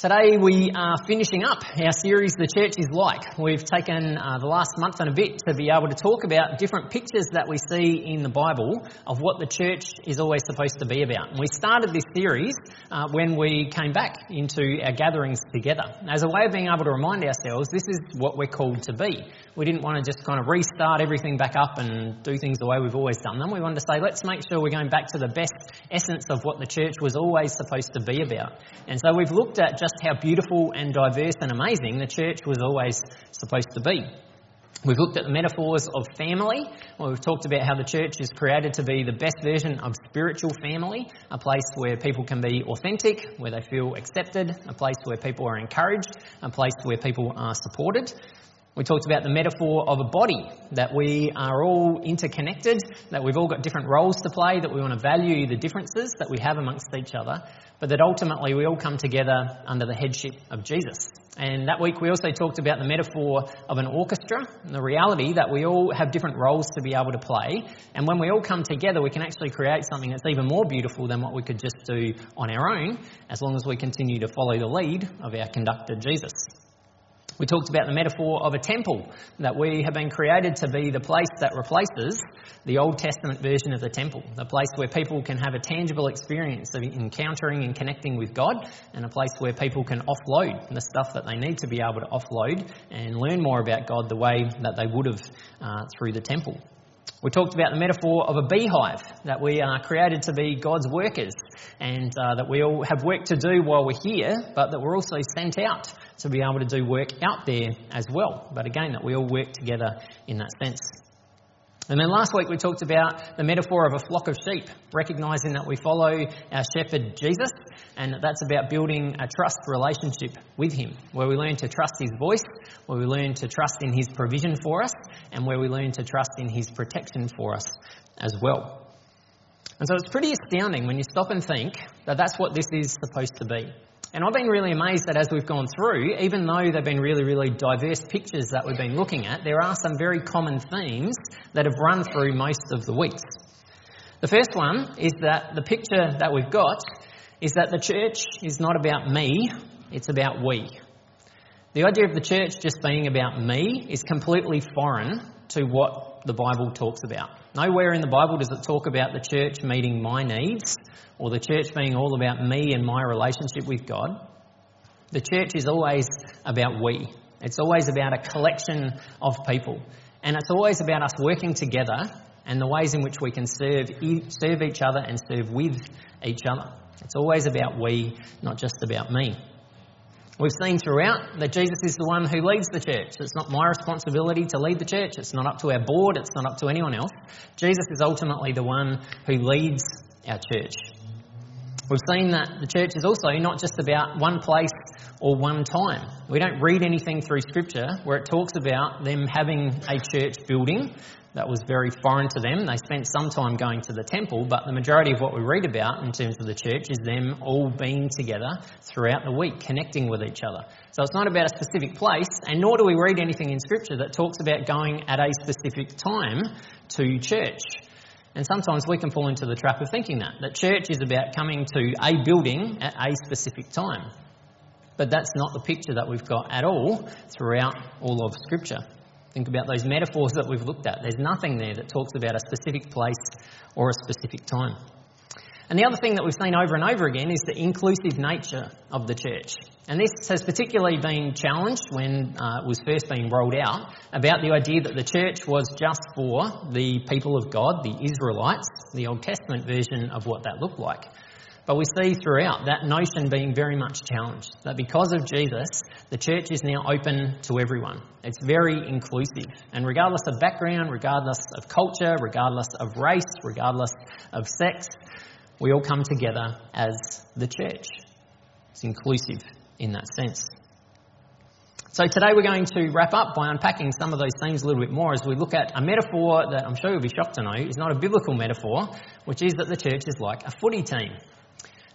Today we are finishing up our series, The Church is Like. We've taken uh, the last month and a bit to be able to talk about different pictures that we see in the Bible of what the church is always supposed to be about. And we started this series uh, when we came back into our gatherings together. As a way of being able to remind ourselves, this is what we're called to be. We didn't want to just kind of restart everything back up and do things the way we've always done them. We wanted to say, let's make sure we're going back to the best essence of what the church was always supposed to be about. And so we've looked at just how beautiful and diverse and amazing the church was always supposed to be. We've looked at the metaphors of family. Well, we've talked about how the church is created to be the best version of spiritual family, a place where people can be authentic, where they feel accepted, a place where people are encouraged, a place where people are supported. We talked about the metaphor of a body, that we are all interconnected, that we've all got different roles to play, that we want to value the differences that we have amongst each other, but that ultimately we all come together under the headship of Jesus. And that week we also talked about the metaphor of an orchestra, the reality that we all have different roles to be able to play. And when we all come together, we can actually create something that's even more beautiful than what we could just do on our own, as long as we continue to follow the lead of our conductor, Jesus. We talked about the metaphor of a temple, that we have been created to be the place that replaces the Old Testament version of the temple, the place where people can have a tangible experience of encountering and connecting with God, and a place where people can offload the stuff that they need to be able to offload and learn more about God the way that they would have uh, through the temple. We talked about the metaphor of a beehive, that we are created to be God's workers, and uh, that we all have work to do while we're here, but that we're also sent out to be able to do work out there as well. But again, that we all work together in that sense. And then last week we talked about the metaphor of a flock of sheep, recognizing that we follow our shepherd Jesus, and that that's about building a trust relationship with him, where we learn to trust his voice, where we learn to trust in his provision for us, and where we learn to trust in his protection for us as well. And so it's pretty astounding when you stop and think that that's what this is supposed to be. And I've been really amazed that as we've gone through, even though they've been really, really diverse pictures that we've been looking at, there are some very common themes that have run through most of the weeks. The first one is that the picture that we've got is that the church is not about me, it's about we. The idea of the church just being about me is completely foreign to what the Bible talks about. Nowhere in the Bible does it talk about the church meeting my needs or the church being all about me and my relationship with God. The church is always about we. It's always about a collection of people. And it's always about us working together and the ways in which we can serve, serve each other and serve with each other. It's always about we, not just about me. We've seen throughout that Jesus is the one who leads the church. It's not my responsibility to lead the church. It's not up to our board. It's not up to anyone else. Jesus is ultimately the one who leads our church. We've seen that the church is also not just about one place or one time. We don't read anything through Scripture where it talks about them having a church building. That was very foreign to them. They spent some time going to the temple, but the majority of what we read about in terms of the church is them all being together throughout the week, connecting with each other. So it's not about a specific place, and nor do we read anything in Scripture that talks about going at a specific time to church. And sometimes we can fall into the trap of thinking that, that church is about coming to a building at a specific time. But that's not the picture that we've got at all throughout all of Scripture. Think about those metaphors that we've looked at. There's nothing there that talks about a specific place or a specific time. And the other thing that we've seen over and over again is the inclusive nature of the church. And this has particularly been challenged when uh, it was first being rolled out about the idea that the church was just for the people of God, the Israelites, the Old Testament version of what that looked like. But we see throughout that notion being very much challenged. That because of Jesus, the church is now open to everyone. It's very inclusive. And regardless of background, regardless of culture, regardless of race, regardless of sex, we all come together as the church. It's inclusive in that sense. So today we're going to wrap up by unpacking some of those themes a little bit more as we look at a metaphor that I'm sure you'll be shocked to know is not a biblical metaphor, which is that the church is like a footy team.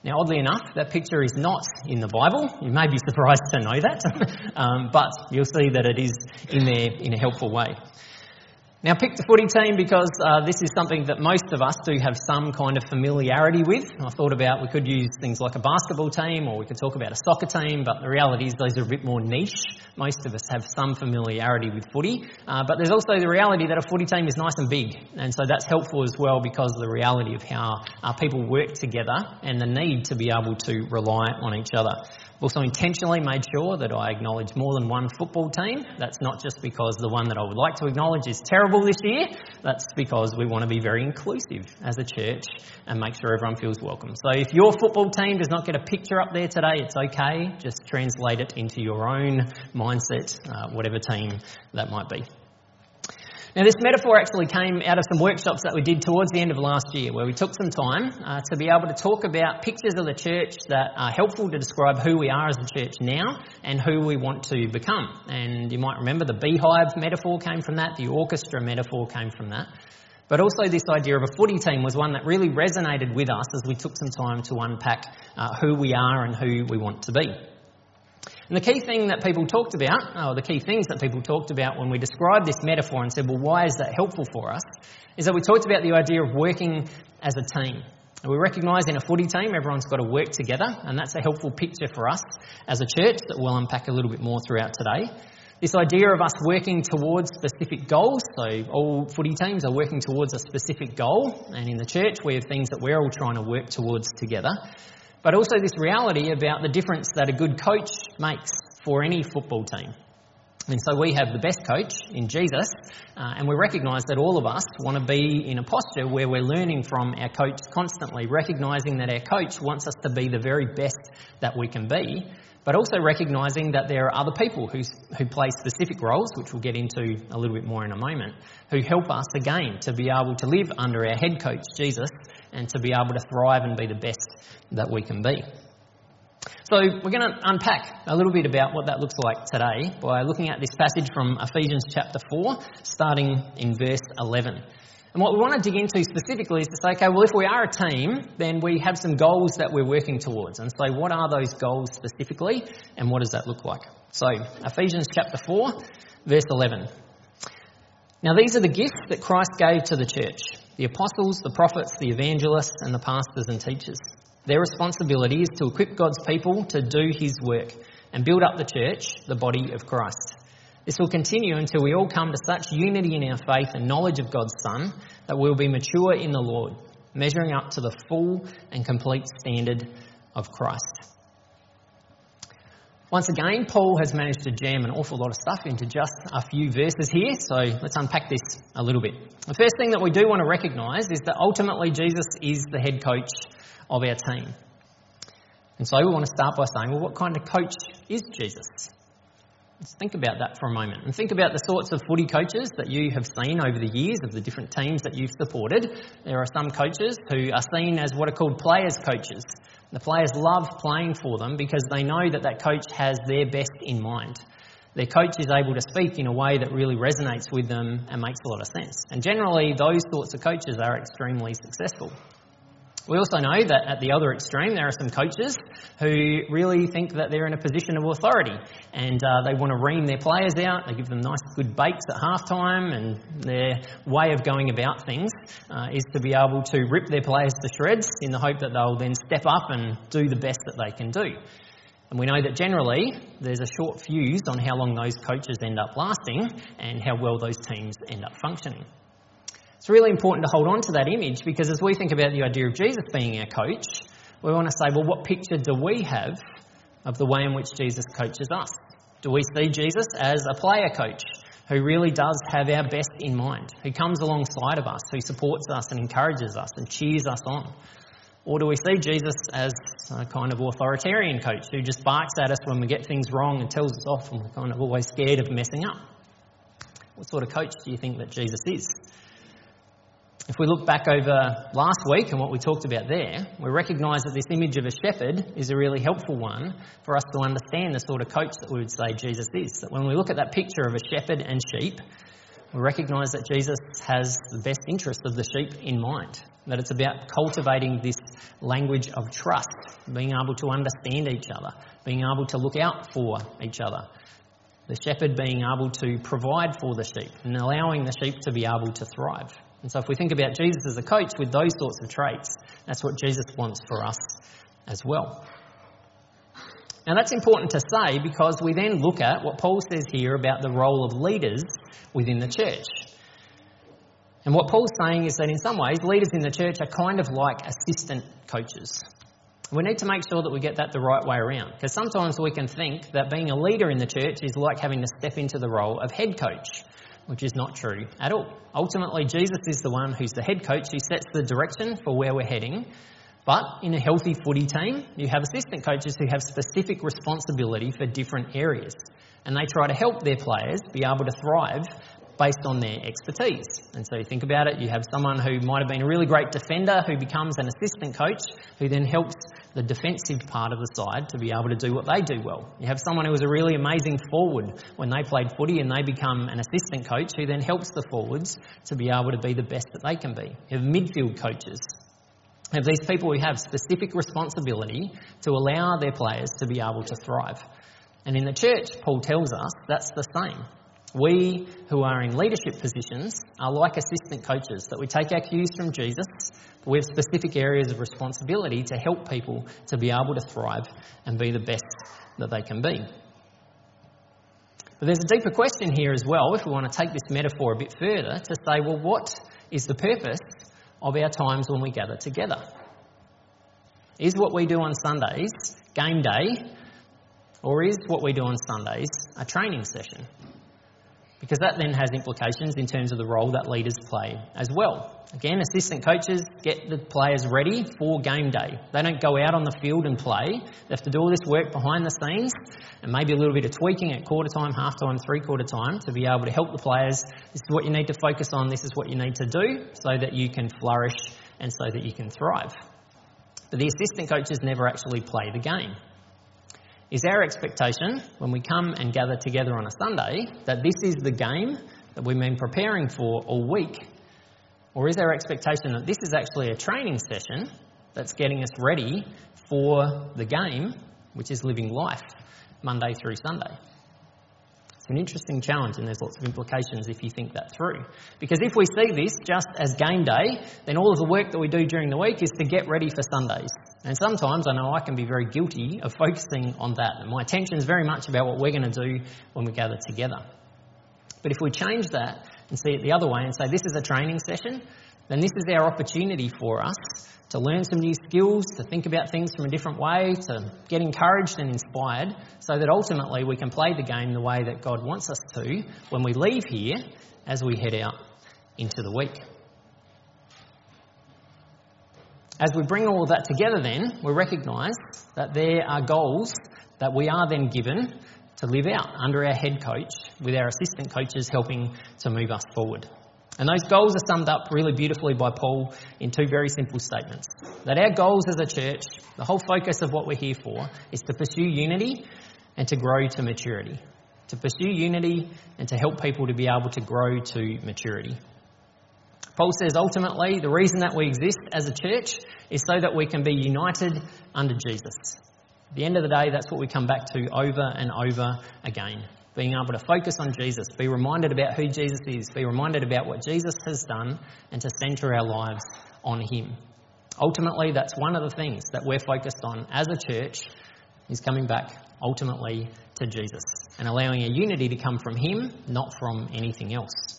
Now, oddly enough, that picture is not in the Bible. You may be surprised to know that, um, but you'll see that it is in there in a helpful way. Now, pick the footy team because uh, this is something that most of us do have some kind of familiarity with. I thought about we could use things like a basketball team or we could talk about a soccer team, but the reality is those are a bit more niche. Most of us have some familiarity with footy, uh, but there's also the reality that a footy team is nice and big, and so that's helpful as well because of the reality of how uh, people work together and the need to be able to rely on each other also intentionally made sure that I acknowledge more than one football team. That's not just because the one that I would like to acknowledge is terrible this year, that's because we want to be very inclusive as a church and make sure everyone feels welcome. So if your football team does not get a picture up there today, it's okay. Just translate it into your own mindset, uh, whatever team that might be. Now, this metaphor actually came out of some workshops that we did towards the end of last year, where we took some time uh, to be able to talk about pictures of the church that are helpful to describe who we are as a church now and who we want to become. And you might remember the beehive metaphor came from that, the orchestra metaphor came from that. But also, this idea of a footy team was one that really resonated with us as we took some time to unpack uh, who we are and who we want to be. And the key thing that people talked about, or the key things that people talked about when we described this metaphor and said, well, why is that helpful for us, is that we talked about the idea of working as a team. And we recognise in a footy team, everyone's got to work together, and that's a helpful picture for us as a church that we'll unpack a little bit more throughout today. This idea of us working towards specific goals, so all footy teams are working towards a specific goal, and in the church we have things that we're all trying to work towards together but also this reality about the difference that a good coach makes for any football team. And so we have the best coach in Jesus, uh, and we recognise that all of us want to be in a posture where we're learning from our coach constantly, recognising that our coach wants us to be the very best that we can be, but also recognising that there are other people who, who play specific roles, which we'll get into a little bit more in a moment, who help us again to be able to live under our head coach, Jesus, and to be able to thrive and be the best that we can be. So, we're going to unpack a little bit about what that looks like today by looking at this passage from Ephesians chapter 4, starting in verse 11. And what we want to dig into specifically is to say, okay, well, if we are a team, then we have some goals that we're working towards. And so, what are those goals specifically, and what does that look like? So, Ephesians chapter 4, verse 11. Now, these are the gifts that Christ gave to the church the apostles, the prophets, the evangelists, and the pastors and teachers. Their responsibility is to equip God's people to do his work and build up the church, the body of Christ. This will continue until we all come to such unity in our faith and knowledge of God's Son that we'll be mature in the Lord, measuring up to the full and complete standard of Christ. Once again, Paul has managed to jam an awful lot of stuff into just a few verses here, so let's unpack this a little bit. The first thing that we do want to recognise is that ultimately Jesus is the head coach of our team. And so we want to start by saying, well, what kind of coach is Jesus? Let's think about that for a moment and think about the sorts of footy coaches that you have seen over the years of the different teams that you've supported. There are some coaches who are seen as what are called players' coaches. The players love playing for them because they know that that coach has their best in mind. Their coach is able to speak in a way that really resonates with them and makes a lot of sense. And generally, those sorts of coaches are extremely successful. We also know that at the other extreme, there are some coaches who really think that they're in a position of authority and uh, they want to ream their players out. They give them nice, good bakes at halftime, and their way of going about things uh, is to be able to rip their players to shreds in the hope that they'll then step up and do the best that they can do. And we know that generally there's a short fuse on how long those coaches end up lasting and how well those teams end up functioning. It's really important to hold on to that image because as we think about the idea of Jesus being our coach, we want to say, well, what picture do we have of the way in which Jesus coaches us? Do we see Jesus as a player coach who really does have our best in mind, who comes alongside of us, who supports us and encourages us and cheers us on? Or do we see Jesus as a kind of authoritarian coach who just barks at us when we get things wrong and tells us off and we're kind of always scared of messing up? What sort of coach do you think that Jesus is? If we look back over last week and what we talked about there, we recognise that this image of a shepherd is a really helpful one for us to understand the sort of coach that we would say Jesus is. That when we look at that picture of a shepherd and sheep, we recognise that Jesus has the best interest of the sheep in mind. That it's about cultivating this language of trust, being able to understand each other, being able to look out for each other, The shepherd being able to provide for the sheep and allowing the sheep to be able to thrive. And so, if we think about Jesus as a coach with those sorts of traits, that's what Jesus wants for us as well. Now, that's important to say because we then look at what Paul says here about the role of leaders within the church. And what Paul's saying is that in some ways, leaders in the church are kind of like assistant coaches. We need to make sure that we get that the right way around because sometimes we can think that being a leader in the church is like having to step into the role of head coach which is not true at all. Ultimately, Jesus is the one who's the head coach who sets the direction for where we're heading. But in a healthy footy team, you have assistant coaches who have specific responsibility for different areas. And they try to help their players be able to thrive based on their expertise. And so you think about it, you have someone who might have been a really great defender who becomes an assistant coach who then helps the defensive part of the side to be able to do what they do well. You have someone who was a really amazing forward when they played footy and they become an assistant coach who then helps the forwards to be able to be the best that they can be. You have midfield coaches. You have these people who have specific responsibility to allow their players to be able to thrive. And in the church, Paul tells us that's the same. We who are in leadership positions are like assistant coaches, that we take our cues from Jesus, but we have specific areas of responsibility to help people to be able to thrive and be the best that they can be. But there's a deeper question here as well, if we want to take this metaphor a bit further, to say, well, what is the purpose of our times when we gather together? Is what we do on Sundays game day, or is what we do on Sundays a training session? Because that then has implications in terms of the role that leaders play as well. Again, assistant coaches get the players ready for game day. They don't go out on the field and play. They have to do all this work behind the scenes and maybe a little bit of tweaking at quarter time, half time, three quarter time to be able to help the players. This is what you need to focus on, this is what you need to do so that you can flourish and so that you can thrive. But the assistant coaches never actually play the game. Is our expectation when we come and gather together on a Sunday that this is the game that we've been preparing for all week? Or is our expectation that this is actually a training session that's getting us ready for the game, which is living life Monday through Sunday? It's an interesting challenge, and there's lots of implications if you think that through. Because if we see this just as game day, then all of the work that we do during the week is to get ready for Sundays. And sometimes I know I can be very guilty of focusing on that, and my attention is very much about what we're going to do when we gather together. But if we change that and see it the other way and say this is a training session, then this is our opportunity for us to learn some new skills, to think about things from a different way, to get encouraged and inspired, so that ultimately we can play the game the way that God wants us to when we leave here as we head out into the week. As we bring all that together, then, we recognise that there are goals that we are then given to live out under our head coach, with our assistant coaches helping to move us forward. And those goals are summed up really beautifully by Paul in two very simple statements. That our goals as a church, the whole focus of what we're here for, is to pursue unity and to grow to maturity. To pursue unity and to help people to be able to grow to maturity. Paul says ultimately the reason that we exist as a church is so that we can be united under Jesus. At the end of the day, that's what we come back to over and over again being able to focus on Jesus, be reminded about who Jesus is, be reminded about what Jesus has done, and to centre our lives on Him. Ultimately, that's one of the things that we're focused on as a church, is coming back ultimately to Jesus and allowing a unity to come from Him, not from anything else.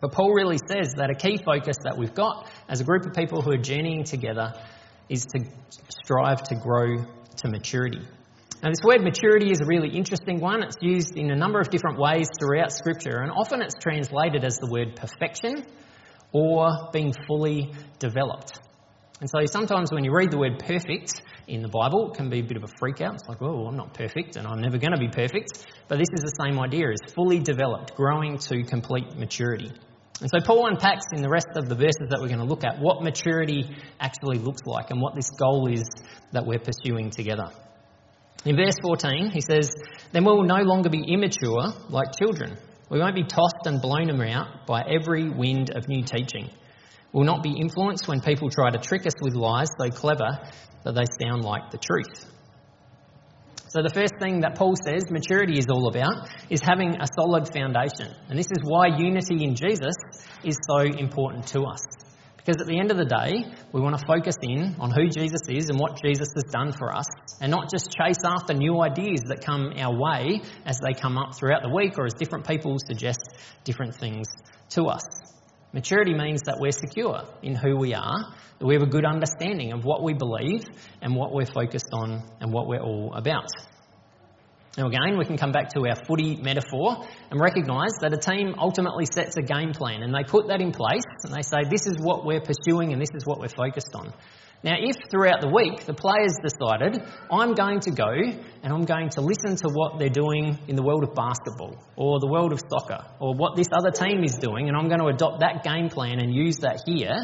But Paul really says that a key focus that we've got as a group of people who are journeying together is to strive to grow to maturity. Now, this word maturity is a really interesting one. It's used in a number of different ways throughout Scripture, and often it's translated as the word perfection or being fully developed. And so sometimes when you read the word perfect in the Bible, it can be a bit of a freak out. It's like, oh, I'm not perfect and I'm never going to be perfect. But this is the same idea, is fully developed, growing to complete maturity. And so Paul unpacks in the rest of the verses that we're going to look at what maturity actually looks like and what this goal is that we're pursuing together. In verse 14, he says, Then we will no longer be immature like children. We won't be tossed and blown about by every wind of new teaching. We will not be influenced when people try to trick us with lies so clever that they sound like the truth. So, the first thing that Paul says maturity is all about is having a solid foundation. And this is why unity in Jesus is so important to us. Because at the end of the day, we want to focus in on who Jesus is and what Jesus has done for us, and not just chase after new ideas that come our way as they come up throughout the week or as different people suggest different things to us. Maturity means that we're secure in who we are, that we have a good understanding of what we believe and what we're focused on and what we're all about. Now, again, we can come back to our footy metaphor and recognise that a team ultimately sets a game plan and they put that in place and they say, this is what we're pursuing and this is what we're focused on. Now, if throughout the week the players decided, I'm going to go and I'm going to listen to what they're doing in the world of basketball or the world of soccer or what this other team is doing, and I'm going to adopt that game plan and use that here,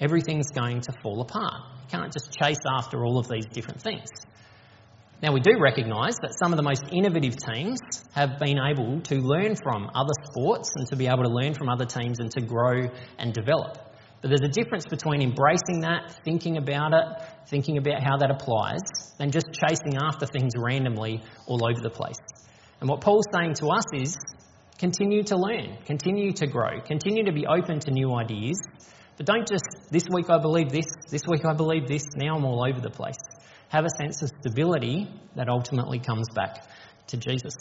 everything's going to fall apart. You can't just chase after all of these different things. Now, we do recognise that some of the most innovative teams have been able to learn from other sports and to be able to learn from other teams and to grow and develop. But there's a difference between embracing that, thinking about it, thinking about how that applies, and just chasing after things randomly all over the place. And what Paul's saying to us is continue to learn, continue to grow, continue to be open to new ideas, but don't just, this week I believe this, this week I believe this, now I'm all over the place. Have a sense of stability that ultimately comes back to Jesus.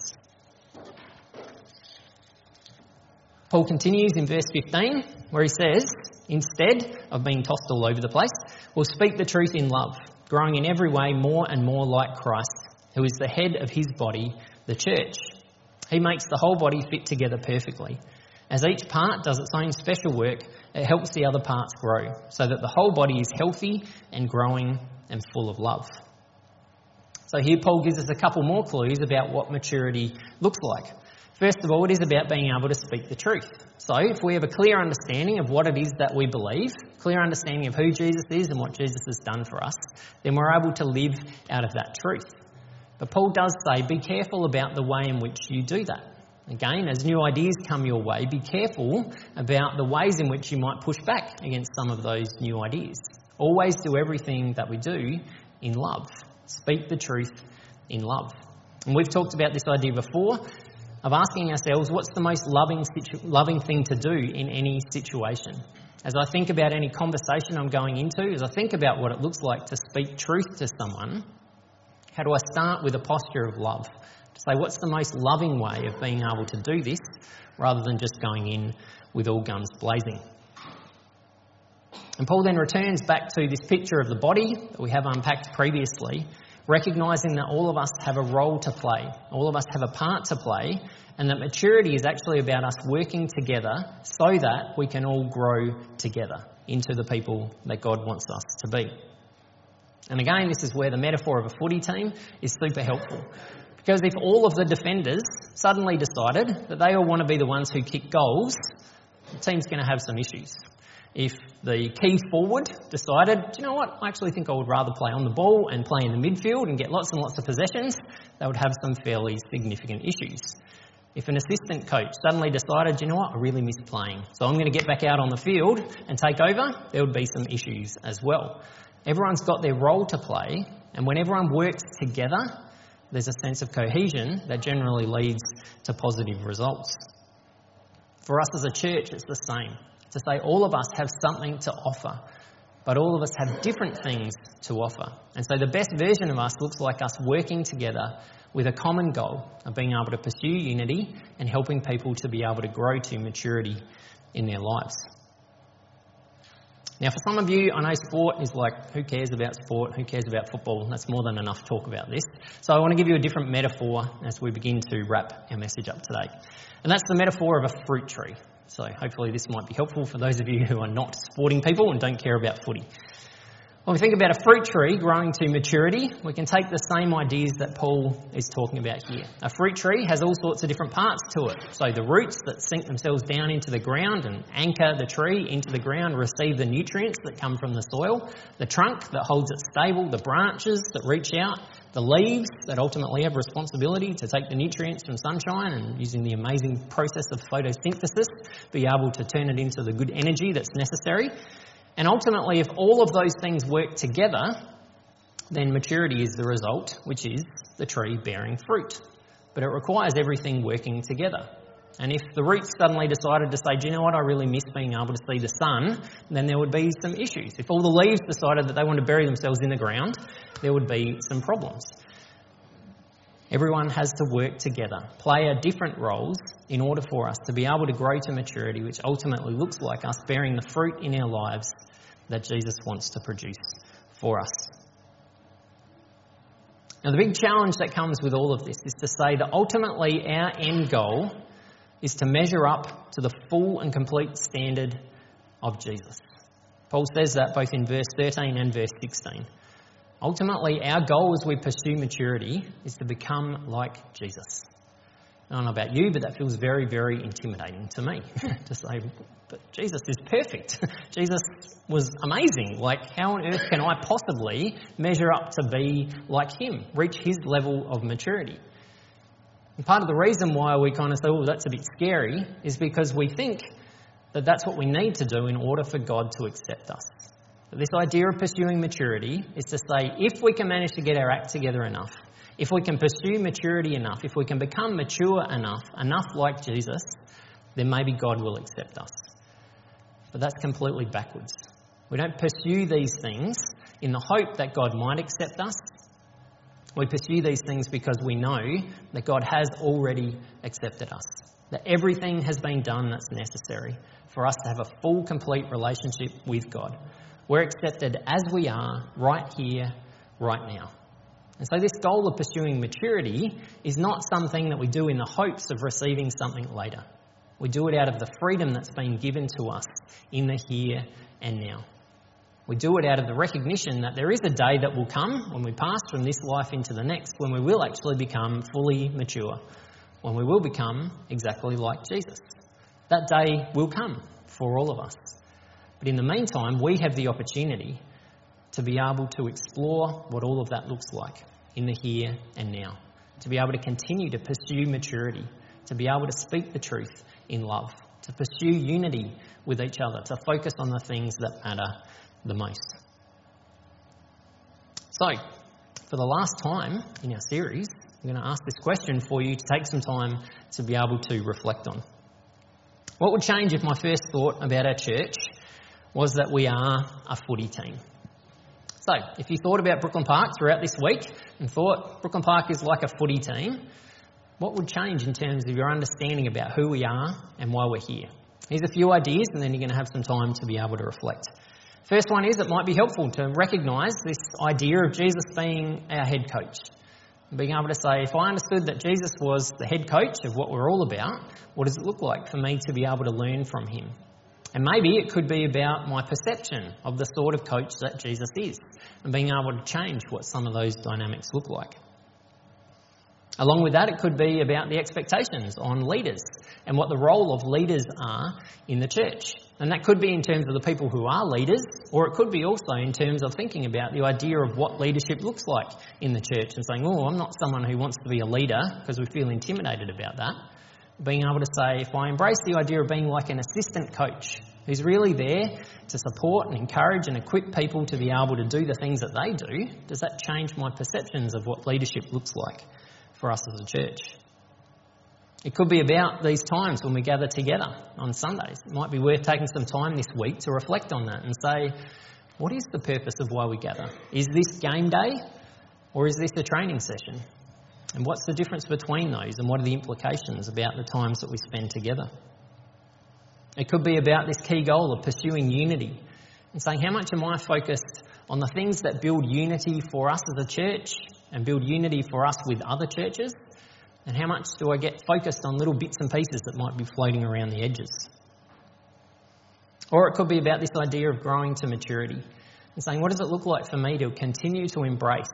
Paul continues in verse 15, where he says, Instead of being tossed all over the place, we'll speak the truth in love, growing in every way more and more like Christ, who is the head of his body, the church. He makes the whole body fit together perfectly. As each part does its own special work, it helps the other parts grow, so that the whole body is healthy and growing and full of love. So here Paul gives us a couple more clues about what maturity looks like. First of all, it is about being able to speak the truth. So, if we have a clear understanding of what it is that we believe, clear understanding of who Jesus is and what Jesus has done for us, then we're able to live out of that truth. But Paul does say, be careful about the way in which you do that. Again, as new ideas come your way, be careful about the ways in which you might push back against some of those new ideas. Always do everything that we do in love. Speak the truth in love. And we've talked about this idea before of asking ourselves what's the most loving, situ- loving thing to do in any situation. As I think about any conversation I'm going into, as I think about what it looks like to speak truth to someone, how do I start with a posture of love? To say, what's the most loving way of being able to do this rather than just going in with all guns blazing? And Paul then returns back to this picture of the body that we have unpacked previously recognizing that all of us have a role to play, all of us have a part to play, and that maturity is actually about us working together so that we can all grow together into the people that God wants us to be. And again, this is where the metaphor of a footy team is super helpful. Because if all of the defenders suddenly decided that they all want to be the ones who kick goals, the team's going to have some issues if the key forward decided, do you know what, I actually think I would rather play on the ball and play in the midfield and get lots and lots of possessions, they would have some fairly significant issues. If an assistant coach suddenly decided, you know what, I really miss playing, so I'm going to get back out on the field and take over, there would be some issues as well. Everyone's got their role to play, and when everyone works together, there's a sense of cohesion that generally leads to positive results. For us as a church, it's the same to say all of us have something to offer, but all of us have different things to offer. And so the best version of us looks like us working together with a common goal of being able to pursue unity and helping people to be able to grow to maturity in their lives. Now, for some of you, I know sport is like, who cares about sport? Who cares about football? That's more than enough talk about this. So, I want to give you a different metaphor as we begin to wrap our message up today. And that's the metaphor of a fruit tree. So hopefully this might be helpful for those of you who are not sporting people and don't care about footy. When we think about a fruit tree growing to maturity, we can take the same ideas that Paul is talking about here. A fruit tree has all sorts of different parts to it. So the roots that sink themselves down into the ground and anchor the tree into the ground receive the nutrients that come from the soil. The trunk that holds it stable, the branches that reach out, the leaves that ultimately have responsibility to take the nutrients from sunshine and using the amazing process of photosynthesis, be able to turn it into the good energy that's necessary. And ultimately, if all of those things work together, then maturity is the result, which is the tree bearing fruit. But it requires everything working together. And if the roots suddenly decided to say, do you know what, I really miss being able to see the sun, then there would be some issues. If all the leaves decided that they want to bury themselves in the ground, there would be some problems. Everyone has to work together, play our different roles in order for us to be able to grow to maturity, which ultimately looks like us bearing the fruit in our lives that Jesus wants to produce for us. Now, the big challenge that comes with all of this is to say that ultimately our end goal is to measure up to the full and complete standard of Jesus. Paul says that both in verse 13 and verse 16. Ultimately, our goal as we pursue maturity is to become like Jesus. I don't know about you, but that feels very, very intimidating to me to say, but Jesus is perfect. Jesus was amazing. Like, how on earth can I possibly measure up to be like him, reach his level of maturity? And part of the reason why we kind of say, oh, that's a bit scary, is because we think that that's what we need to do in order for God to accept us. This idea of pursuing maturity is to say if we can manage to get our act together enough, if we can pursue maturity enough, if we can become mature enough, enough like Jesus, then maybe God will accept us. But that's completely backwards. We don't pursue these things in the hope that God might accept us. We pursue these things because we know that God has already accepted us, that everything has been done that's necessary for us to have a full, complete relationship with God. We're accepted as we are, right here, right now. And so, this goal of pursuing maturity is not something that we do in the hopes of receiving something later. We do it out of the freedom that's been given to us in the here and now. We do it out of the recognition that there is a day that will come when we pass from this life into the next, when we will actually become fully mature, when we will become exactly like Jesus. That day will come for all of us. But in the meantime, we have the opportunity to be able to explore what all of that looks like in the here and now, to be able to continue to pursue maturity, to be able to speak the truth in love, to pursue unity with each other, to focus on the things that matter the most. So, for the last time in our series, I'm going to ask this question for you to take some time to be able to reflect on. What would change if my first thought about our church was that we are a footy team. So, if you thought about Brooklyn Park throughout this week and thought Brooklyn Park is like a footy team, what would change in terms of your understanding about who we are and why we're here? Here's a few ideas, and then you're going to have some time to be able to reflect. First one is it might be helpful to recognise this idea of Jesus being our head coach. Being able to say, if I understood that Jesus was the head coach of what we're all about, what does it look like for me to be able to learn from him? And maybe it could be about my perception of the sort of coach that Jesus is and being able to change what some of those dynamics look like. Along with that, it could be about the expectations on leaders and what the role of leaders are in the church. And that could be in terms of the people who are leaders, or it could be also in terms of thinking about the idea of what leadership looks like in the church and saying, oh, I'm not someone who wants to be a leader because we feel intimidated about that being able to say, if I embrace the idea of being like an assistant coach who's really there to support and encourage and equip people to be able to do the things that they do, does that change my perceptions of what leadership looks like for us as a church? It could be about these times when we gather together on Sundays. It might be worth taking some time this week to reflect on that and say, what is the purpose of why we gather? Is this game day or is this a training session? And what's the difference between those and what are the implications about the times that we spend together? It could be about this key goal of pursuing unity and saying, how much am I focused on the things that build unity for us as a church and build unity for us with other churches? And how much do I get focused on little bits and pieces that might be floating around the edges? Or it could be about this idea of growing to maturity and saying, what does it look like for me to continue to embrace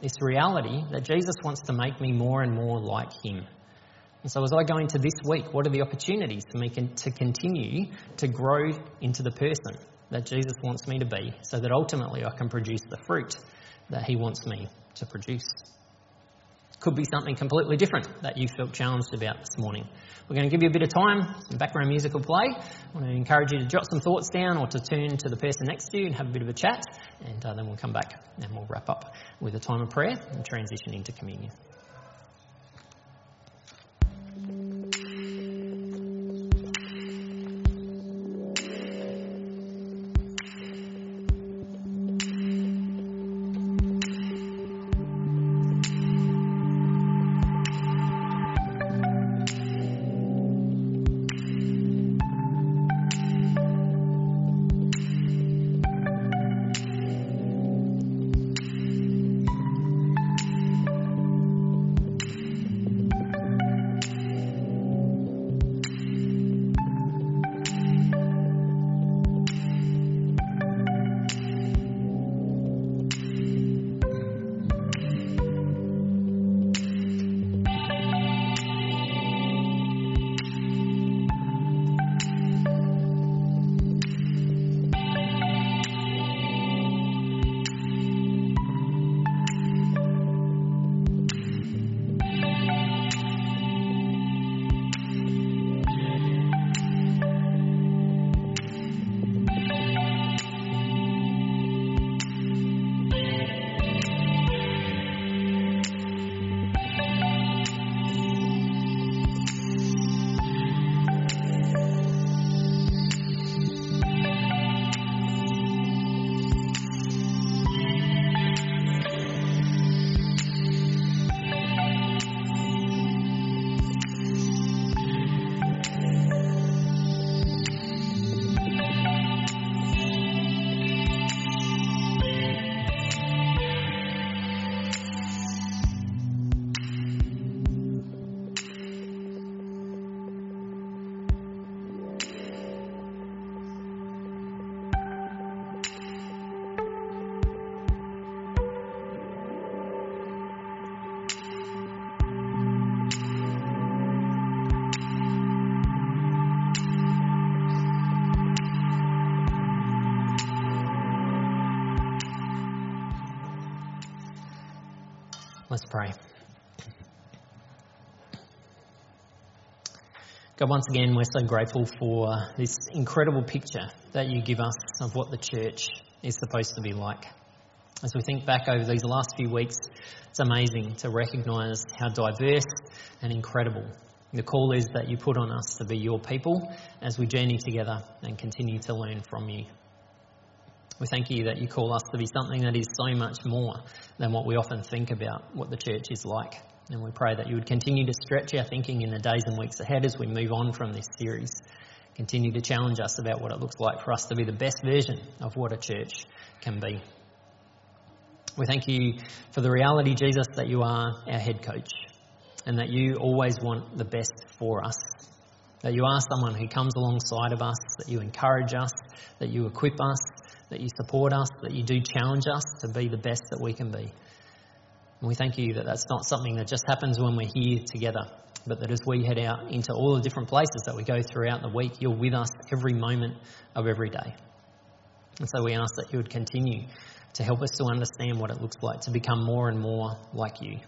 this reality that Jesus wants to make me more and more like him. And so, as I go into this week, what are the opportunities for me to continue to grow into the person that Jesus wants me to be so that ultimately I can produce the fruit that he wants me to produce? Could be something completely different that you felt challenged about this morning. We're going to give you a bit of time, some background music will play. I want to encourage you to jot some thoughts down or to turn to the person next to you and have a bit of a chat, and uh, then we'll come back and we'll wrap up with a time of prayer and transition into communion. Pray. God, once again, we're so grateful for this incredible picture that you give us of what the church is supposed to be like. As we think back over these last few weeks, it's amazing to recognise how diverse and incredible the call is that you put on us to be your people as we journey together and continue to learn from you. We thank you that you call us to be something that is so much more than what we often think about what the church is like. And we pray that you would continue to stretch our thinking in the days and weeks ahead as we move on from this series. Continue to challenge us about what it looks like for us to be the best version of what a church can be. We thank you for the reality, Jesus, that you are our head coach and that you always want the best for us. That you are someone who comes alongside of us, that you encourage us, that you equip us, that you support us, that you do challenge us to be the best that we can be. And we thank you that that's not something that just happens when we're here together, but that as we head out into all the different places that we go throughout the week, you're with us every moment of every day. And so we ask that you would continue to help us to understand what it looks like to become more and more like you.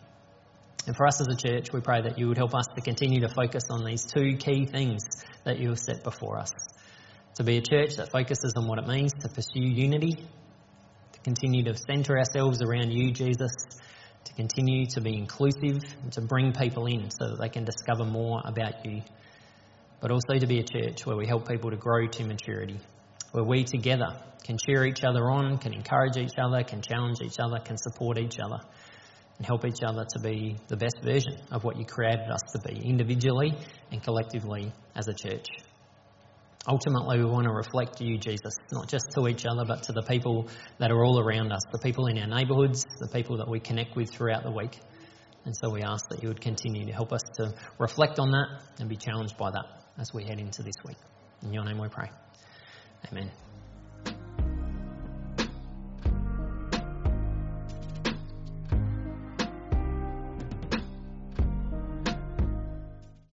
And for us as a church, we pray that you would help us to continue to focus on these two key things that you have set before us to be a church that focuses on what it means to pursue unity, to continue to centre ourselves around you, Jesus, to continue to be inclusive and to bring people in so that they can discover more about you, but also to be a church where we help people to grow to maturity, where we together can cheer each other on, can encourage each other, can challenge each other, can support each other. And help each other to be the best version of what you created us to be, individually and collectively as a church. Ultimately, we want to reflect you, Jesus, not just to each other, but to the people that are all around us, the people in our neighbourhoods, the people that we connect with throughout the week. And so we ask that you would continue to help us to reflect on that and be challenged by that as we head into this week. In your name we pray. Amen.